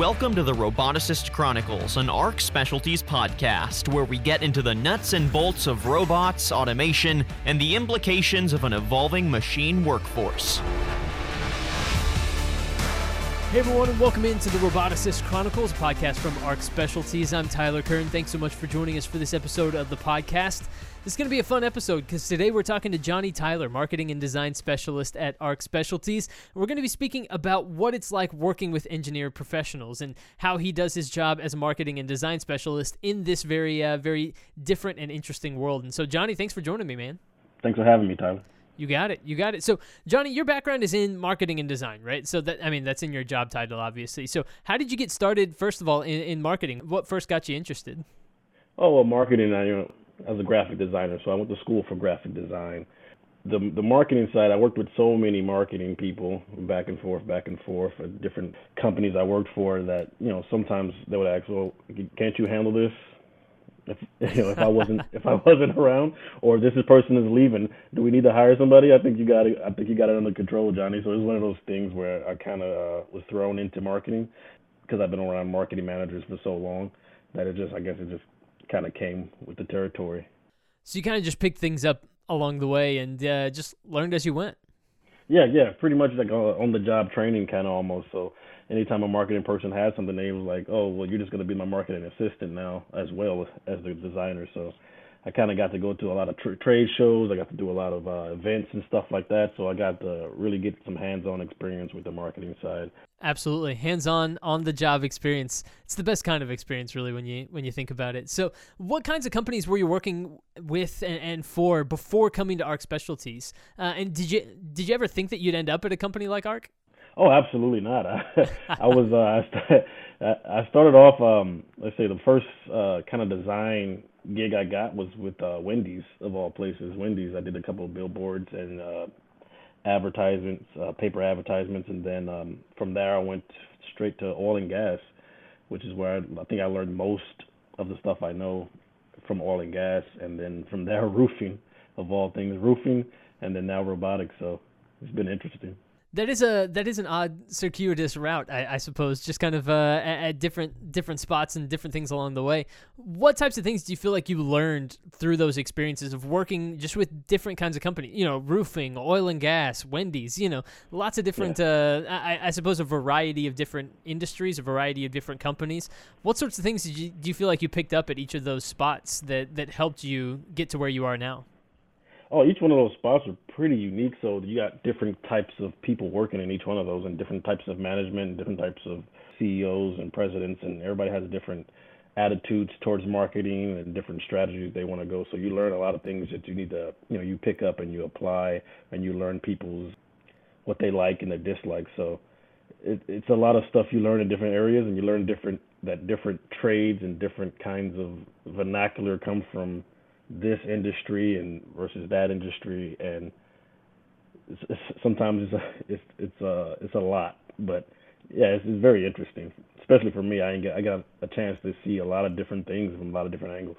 Welcome to the Roboticist Chronicles, an ARC Specialties podcast where we get into the nuts and bolts of robots, automation, and the implications of an evolving machine workforce. Hey everyone, and welcome into the Roboticist Chronicles podcast from ARC Specialties. I'm Tyler Kern. Thanks so much for joining us for this episode of the podcast. This is going to be a fun episode because today we're talking to Johnny Tyler, marketing and design specialist at ARC Specialties. We're going to be speaking about what it's like working with engineer professionals and how he does his job as a marketing and design specialist in this very, uh, very different and interesting world. And so, Johnny, thanks for joining me, man. Thanks for having me, Tyler. You got it. You got it. So, Johnny, your background is in marketing and design, right? So that I mean, that's in your job title, obviously. So, how did you get started? First of all, in, in marketing, what first got you interested? Oh well, marketing. I you know as a graphic designer, so I went to school for graphic design. The the marketing side, I worked with so many marketing people back and forth, back and forth at different companies I worked for. That you know sometimes they would ask, "Well, can't you handle this?" If you know if I wasn't if I wasn't around, or this person is leaving, do we need to hire somebody? I think you got it. I think you got it under control, Johnny. So it was one of those things where I kind of uh, was thrown into marketing because I've been around marketing managers for so long that it just I guess it just kind of came with the territory. So you kind of just picked things up along the way and uh, just learned as you went. Yeah, yeah, pretty much like on the job training kind of almost. So anytime a marketing person had something, they was like, "Oh, well, you're just going to be my marketing assistant now as well as the designer." So I kind of got to go to a lot of tra- trade shows. I got to do a lot of uh, events and stuff like that. So I got to really get some hands-on experience with the marketing side. Absolutely, hands-on, on-the-job experience. It's the best kind of experience, really, when you when you think about it. So, what kinds of companies were you working with and, and for before coming to Arc Specialties? Uh, and did you did you ever think that you'd end up at a company like Arc? Oh, absolutely not. I, I was uh, I, started off um, let's say the first uh, kind of design gig I got was with uh, Wendy's of all places. Wendy's. I did a couple of billboards and uh, advertisements, uh, paper advertisements, and then um, from there I went straight to oil and gas, which is where I, I think I learned most of the stuff I know from oil and gas, and then from there roofing, of all things, roofing, and then now robotics. So it's been interesting. That is a that is an odd circuitous route, I, I suppose. Just kind of uh, at, at, different different spots and different things along the way. What types of things do you feel like you learned through those experiences of working just with different kinds of companies? You know, roofing, oil and gas, Wendy's. You know, lots of different. Yeah. Uh, I, I, suppose a variety of different industries, a variety of different companies. What sorts of things did you, do you feel like you picked up at each of those spots that that helped you get to where you are now? Oh, each one of those spots are pretty unique. So you got different types of people working in each one of those, and different types of management, and different types of CEOs and presidents, and everybody has different attitudes towards marketing and different strategies they want to go. So you learn a lot of things that you need to, you know, you pick up and you apply, and you learn people's what they like and their dislikes. So it, it's a lot of stuff you learn in different areas, and you learn different that different trades and different kinds of vernacular come from this industry and versus that industry, and it's, it's, sometimes it's a, it's it's a it's a lot, but yeah, it's, it's very interesting, especially for me. I get I got a chance to see a lot of different things from a lot of different angles.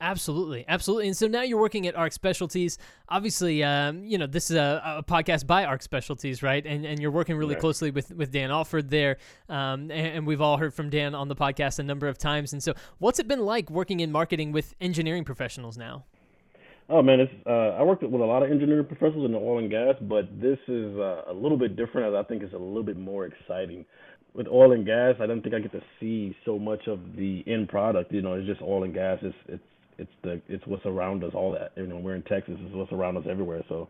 Absolutely, absolutely. And so now you're working at Arc Specialties. Obviously, um, you know this is a, a, podcast by Arc Specialties, right? And and you're working really right. closely with with Dan Alford there. Um, and, and, we've all heard from Dan on the podcast a number of times. And so, what's it been like working in marketing with engineering professionals now? Oh man, it's uh, I worked with a lot of engineering professionals in the oil and gas, but this is uh, a little bit different. As I think it's a little bit more exciting. With oil and gas, I don't think I get to see so much of the end product. You know, it's just oil and gas. It's it's it's the it's what's around us. All that you know, we're in Texas. It's what's around us everywhere. So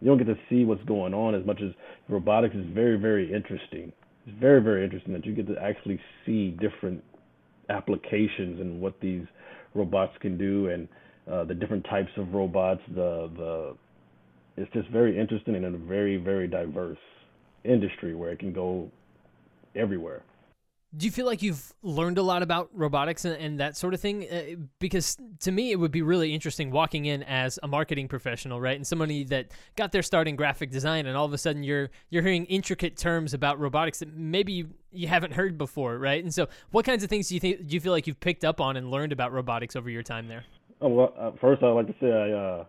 you don't get to see what's going on as much as robotics is very very interesting. It's very very interesting that you get to actually see different applications and what these robots can do and uh, the different types of robots. The the it's just very interesting and a very very diverse industry where it can go everywhere do you feel like you've learned a lot about robotics and, and, that sort of thing? Uh, because to me, it would be really interesting walking in as a marketing professional, right, and somebody that got their start in graphic design, and all of a sudden you're you're hearing intricate terms about robotics that maybe you, you haven't heard before, right? And so, what kinds of things do you think do you feel like you've picked up on and learned about robotics over your time there? Oh, well, uh, first I'd like to say I. Uh...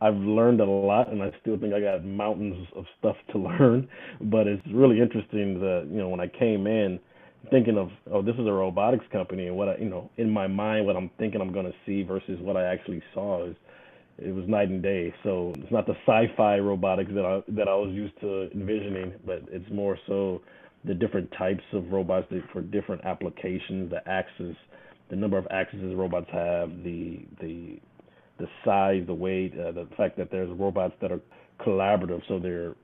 I've learned a lot, and I still think I got mountains of stuff to learn. But it's really interesting that you know when I came in, thinking of oh this is a robotics company and what I you know in my mind what I'm thinking I'm gonna see versus what I actually saw is it was night and day. So it's not the sci-fi robotics that I that I was used to envisioning, but it's more so the different types of robots that, for different applications, the axis, the number of axes robots have, the the the size, the weight, uh, the fact that there's robots that are collaborative, so they're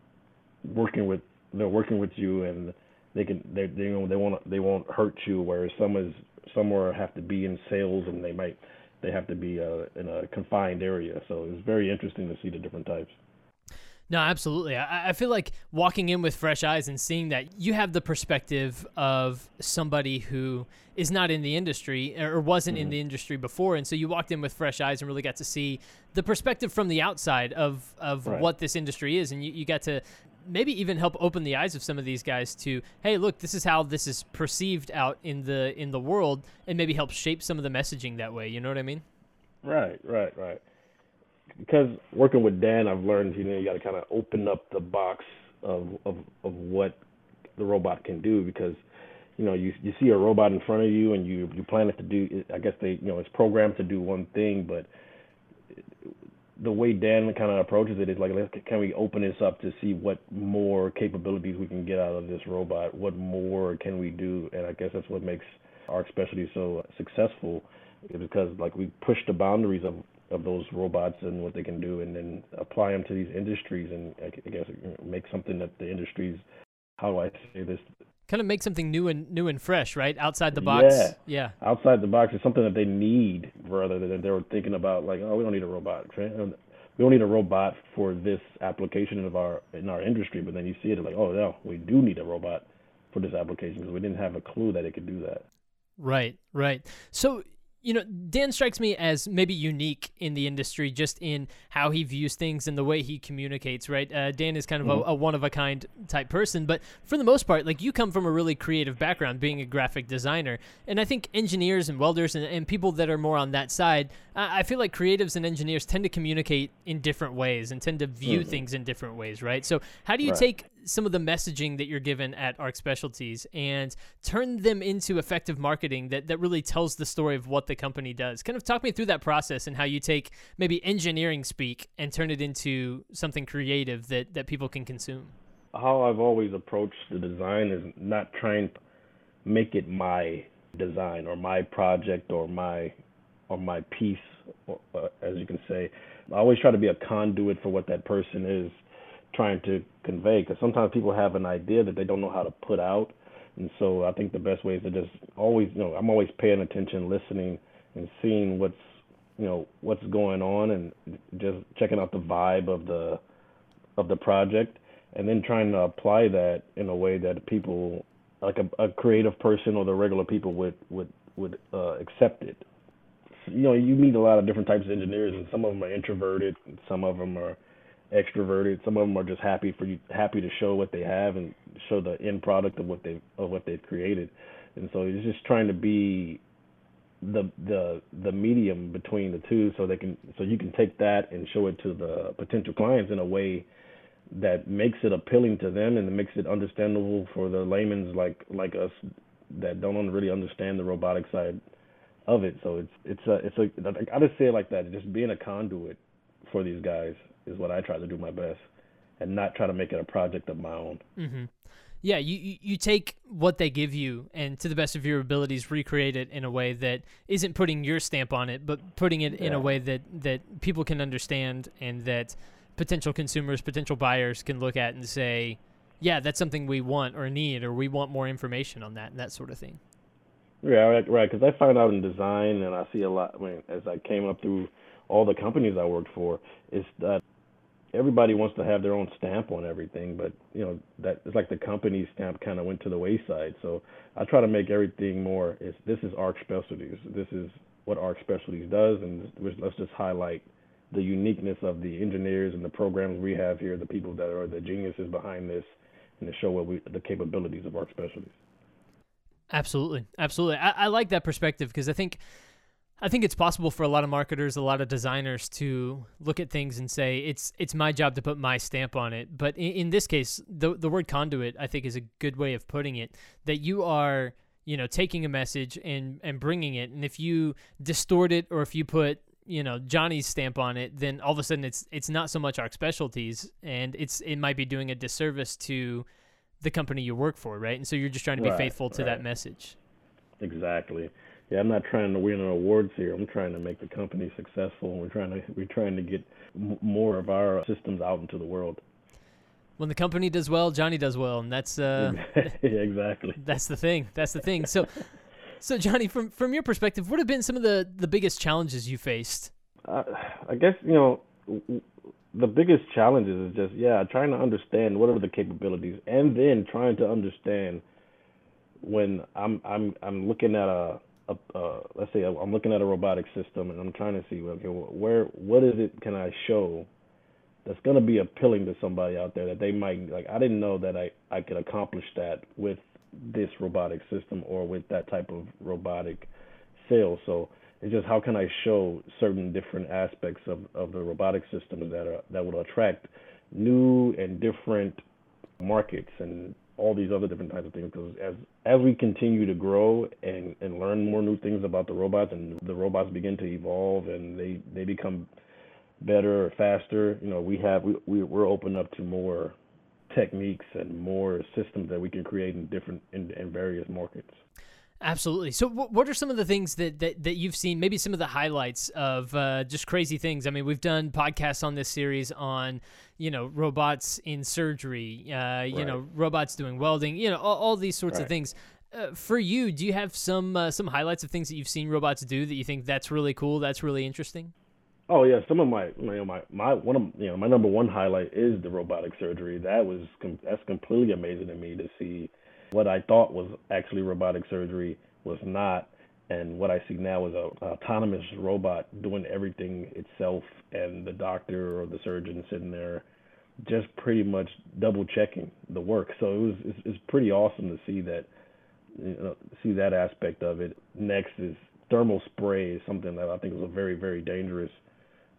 working with they're working with you and they can they they you know they won't they won't hurt you, whereas some is somewhere have to be in cells and they might they have to be uh, in a confined area. So it's very interesting to see the different types. No, absolutely. I, I feel like walking in with fresh eyes and seeing that you have the perspective of somebody who is not in the industry or wasn't mm-hmm. in the industry before, and so you walked in with fresh eyes and really got to see the perspective from the outside of of right. what this industry is, and you, you got to maybe even help open the eyes of some of these guys to hey look this is how this is perceived out in the in the world and maybe help shape some of the messaging that way you know what i mean? Right right right. Because working with Dan, I've learned you know you got to kind of open up the box of of of what the robot can do because you know you you see a robot in front of you and you you plan it to do I guess they you know it's programmed to do one thing but the way Dan kind of approaches it is like can we open this up to see what more capabilities we can get out of this robot what more can we do and I guess that's what makes ARC Specialty so successful because like we push the boundaries of of those robots and what they can do, and then apply them to these industries, and I guess make something that the industries. How do I say this? Kind of make something new and new and fresh, right? Outside the box. Yeah. Yeah. Outside the box is something that they need rather than they were thinking about like, oh, we don't need a robot. Uh, we don't need a robot for this application of our in our industry. But then you see it like, oh no, we do need a robot for this application because we didn't have a clue that it could do that. Right, right. So you know, Dan strikes me as maybe unique in the industry just in how he views things and the way he communicates, right? Uh, Dan is kind of mm-hmm. a, a one of a kind type person, but for the most part, like you come from a really creative background being a graphic designer. And I think engineers and welders and, and people that are more on that side, I, I feel like creatives and engineers tend to communicate in different ways and tend to view mm-hmm. things in different ways, right? So, how do you right. take some of the messaging that you're given at ARC Specialties and turn them into effective marketing that, that really tells the story of what the company does. Kind of talk me through that process and how you take maybe engineering speak and turn it into something creative that, that people can consume. How I've always approached the design is not trying to make it my design or my project or my or my piece, or, uh, as you can say. I always try to be a conduit for what that person is trying to convey because sometimes people have an idea that they don't know how to put out. And so i think the best way is to just always you know i'm always paying attention listening and seeing what's you know what's going on and just checking out the vibe of the of the project. And then trying to apply that in a way that people like a, a creative person or the regular people would would would uh, accept it. You know you meet a lot of different types of engineers and some of them are introverted and some of them are extroverted. Some of them are just happy for you, happy to show what they have and show the end product of what they of what they've created. And so it's just trying to be the the the medium between the two, so they can so you can take that and show it to the potential clients in a way that makes it appealing to them and makes it understandable for the layman's like like us that don't really understand the robotic side of it. So it's it's a it's a I just say it like that, just being a conduit for these guys is what I try to do my best, and not try to make it a project of my own. Mm-hmm. Yeah, you you take what they give you and to the best of your abilities recreate it in a way that isn't putting your stamp on it, but putting it yeah. in a way that that people can understand and that potential consumers, potential buyers can look at and say, yeah, that's something we want or need, or we want more information on that and that sort of thing. Yeah, right. Right. Because I find out in design, and I see a lot. I mean, as I came up through all the companies I worked for, is that everybody wants to have their own stamp on everything, but you know that it's like the company stamp kind of went to the wayside. So I try to make everything more. Is this is ARC Specialties? This is what ARC Specialties does, and let's just highlight the uniqueness of the engineers and the programs we have here, the people that are the geniuses behind this, and to show what we the capabilities of ARC Specialties. Absolutely, absolutely. I, I like that perspective because I think I think it's possible for a lot of marketers, a lot of designers to look at things and say it's it's my job to put my stamp on it. But in, in, this case, the the word conduit I think is a good way of putting it. That you are you know, taking a message and and bringing it. And if you distort it or if you put you know Johnny's stamp on it, then all of a sudden it's it's not so much ARC Specialties, and it's it might be doing a disservice to the company you work for, right? And so you're just trying to be right, faithful to right. that message. Exactly. Yeah, I'm not trying to win an awards here. I'm trying to make the company successful, and we're trying to we're trying to get m- more of our systems out into the world. When the company does well, Johnny does well, and that's uh, yeah, exactly. that's the thing. That's the thing. So, so Johnny, from from your perspective, what have been some of the the biggest challenges you faced? Uh, I guess you know the biggest challenges is just yeah trying to understand what are the capabilities, and then trying to understand when I'm I'm I'm looking at a, a uh, let's say I'm looking at a robotic system and I'm trying to see okay where what is it can I show that's going to be appealing to somebody out there that they might like I didn't know that I I could accomplish that with this robotic system or with that type of robotic cell so it's just how can I show certain different aspects of, of the robotic systems that are that will attract new and different markets and all these other different types of things because as as we continue to grow and and learn more new things about the robots and the robots begin to evolve and they they become better or faster you know we have we, we we're open up to more techniques and more systems that we can create in different in, in various markets Absolutely. So, what are some of the things that, that, that you've seen? Maybe some of the highlights of uh, just crazy things. I mean, we've done podcasts on this series on, you know, robots in surgery, uh, you know, robots doing welding, you know, all, all these sorts of things. Uh, for you, do you have some uh, some highlights of things that you've seen robots do that you think that's really cool? That's really interesting. Oh yeah, some of my you know, my my one of you know my number one highlight is the robotic surgery. That was com- that's completely amazing to me to see what I thought was actually robotic surgery was not, and what I see now is a, autonomous robot doing everything itself, and the doctor or the surgeon sitting there just pretty much double checking the work. So it was it's, it's pretty awesome to see that you know, see that aspect of it. Next is thermal spray is something that I think is a very very dangerous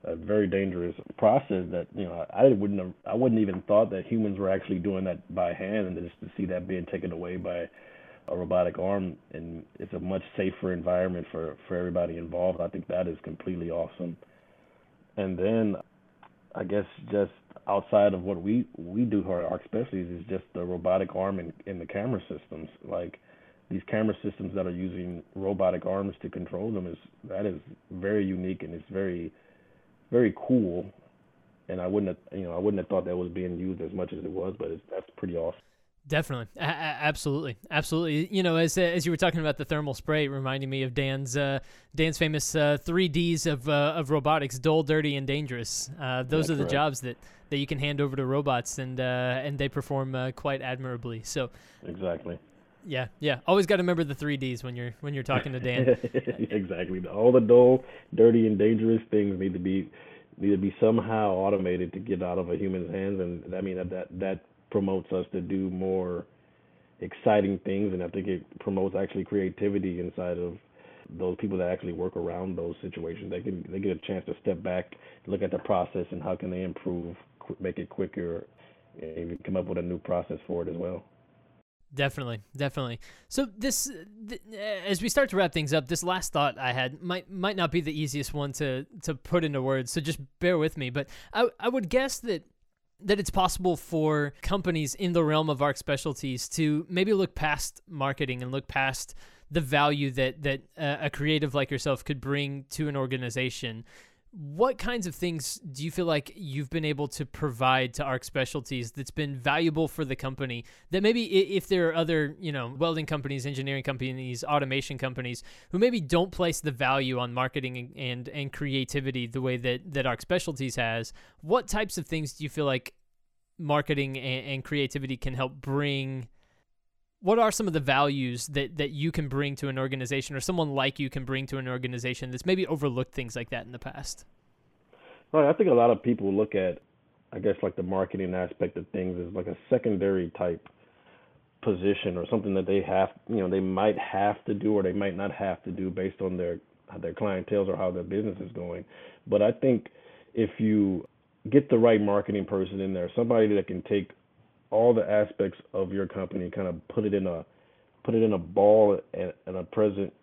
a very dangerous process that you know I wouldn't have, I wouldn't even thought that humans were actually doing that by hand and just to see that being taken away by a robotic arm and it's a much safer environment for for everybody involved. I think that is completely awesome. And then I guess just outside of what we we do for ARC Specialties is just the robotic arm and, and the camera systems like these camera systems that are using robotic arms to control them is that is very unique and it's very very cool and I wouldn't have you know I wouldn't have thought that was being used as much as it was but it's, that's pretty awesome Definitely, a- absolutely, absolutely. You know, as as you were talking about the thermal spray, reminding me of Dan's uh, Dan's famous uh, three Ds of uh, of robotics: dull, dirty, and dangerous. Uh, those Yeah, are the correct. jobs that, that you can hand over to robots, and uh, and they perform uh, quite admirably. So, exactly yeah, yeah. Always got to remember the three Ds when you're when you're talking to Dan. exactly. All the dull dirty and dangerous things need to be need to be somehow automated to get out of a human's hands. And I mean that that, that promotes us to do more exciting things. And I think it promotes actually creativity inside of those people that actually work around those situations. They can they get a chance to step back look at the process and how can they improve make it quicker and even come up with a new process for it as well Definitely, definitely. So this, th- as we start to wrap things up, this last thought I had might might not be the easiest one to to put into words. So just bear with me. But I I would guess that that it's possible for companies in the realm of ARC specialties to maybe look past marketing and look past the value that that uh, a creative like yourself could bring to an organization. What kinds of things do you feel like you've been able to provide to ARC Specialties that's been valuable for the company? That maybe if there are other, you know, welding companies, engineering companies, automation companies who maybe don't place the value on marketing and and, creativity the way that that ARC Specialties has, what types of things do you feel like marketing and, and creativity can help bring? What are some of the values that, that you can bring to an organization or someone like you can bring to an organization that's maybe overlooked things like that in the past? Right. I think a lot of people look at, I guess, like the marketing aspect of things as like a secondary type position or something that they have, you know, they might have to do or they might not have to do based on their their clientele or how their business is going. But I think if you get the right marketing person in there, somebody that can take all the aspects of your company, kind of put it in a put it in a ball and, and a present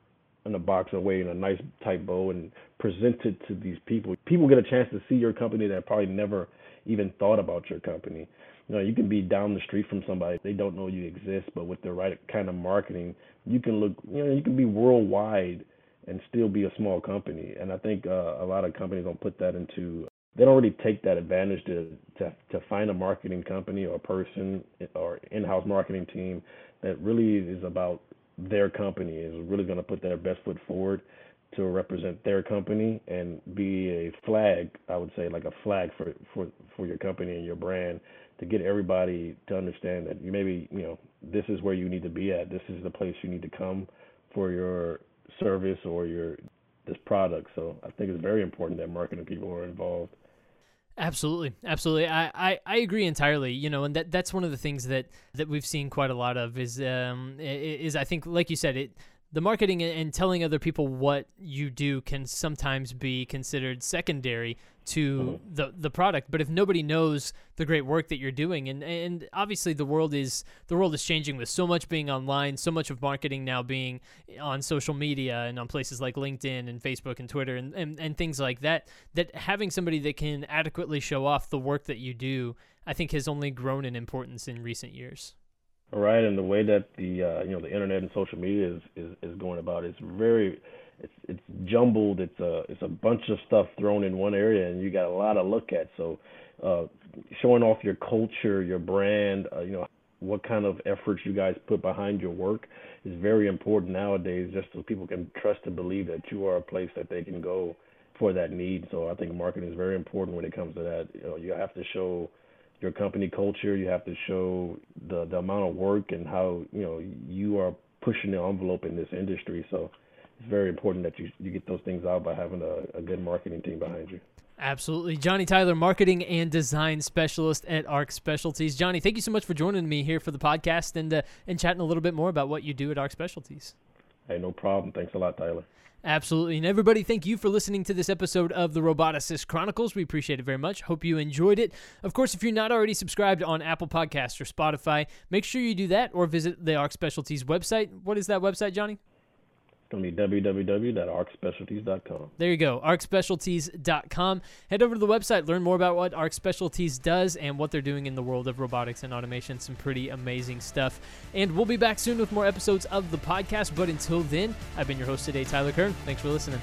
in a box away in a nice tight bow and present it to these people. People get a chance to see your company that probably never even thought about your company. You know, you can be down the street from somebody, they don't know you exist, but with the right kind of marketing, you can look, you know, you can be worldwide and still be a small company. And I think uh, a lot of companies don't put that into they don't really take that advantage to to to find a marketing company or person or in-house marketing team that really is about their company is really going to put their best foot forward to represent their company and be a flag i would say like a flag for for for your company and your brand to get everybody to understand that you maybe you know this is where you need to be at. This is the place you need to come for your service or your this product. So i think it's very important that marketing people are involved Absolutely, absolutely. I, I, I agree entirely. You know, and that that's one of the things that that we've seen quite a lot of is um is I think like you said it the marketing and telling other people what you do can sometimes be considered secondary to mm-hmm. the the product but if nobody knows the great work that you're doing and and obviously the world is the world is changing with so much being online so much of marketing now being on social media and on places like LinkedIn and Facebook and Twitter and, and, and things like that that having somebody that can adequately show off the work that you do I think has only grown in importance in recent years right? And the way that the uh, you know the internet and social media is, is is going about it's very it's it's jumbled. It's a it's a bunch of stuff thrown in one area, and you got a lot to look at. So, uh, showing off your culture, your brand, uh, you know what kind of efforts you guys put behind your work is very important nowadays, just so people can trust and believe that you are a place that they can go for that need. So I think marketing is very important when it comes to that. You know, you have to show your company culture. You have to show the the amount of work and how you know you are pushing the envelope in this industry. So it's very important that you you get those things out by having a, a good marketing team behind you. Absolutely. Johnny Tyler, marketing and design specialist at ARC Specialties. Johnny, thank you so much for joining me here for the podcast and uh, and chatting a little bit more about what you do at ARC Specialties. Hey, no problem. Thanks a lot, Tyler. Absolutely. And everybody, thank you for listening to this episode of the Roboticist Chronicles. We appreciate it very much. Hope you enjoyed it. Of course, if you're not already subscribed on Apple Podcasts or Spotify, make sure you do that or visit the ARC Specialties website. What is that website, Johnny? Going to be www.arcspecialties.com. There you go, arcspecialties.com. Head over to the website, learn more about what Arc Specialties does and what they're doing in the world of robotics and automation. Some pretty amazing stuff. And we'll be back soon with more episodes of the podcast. But until then, I've been your host today, Tyler Kern. Thanks for listening.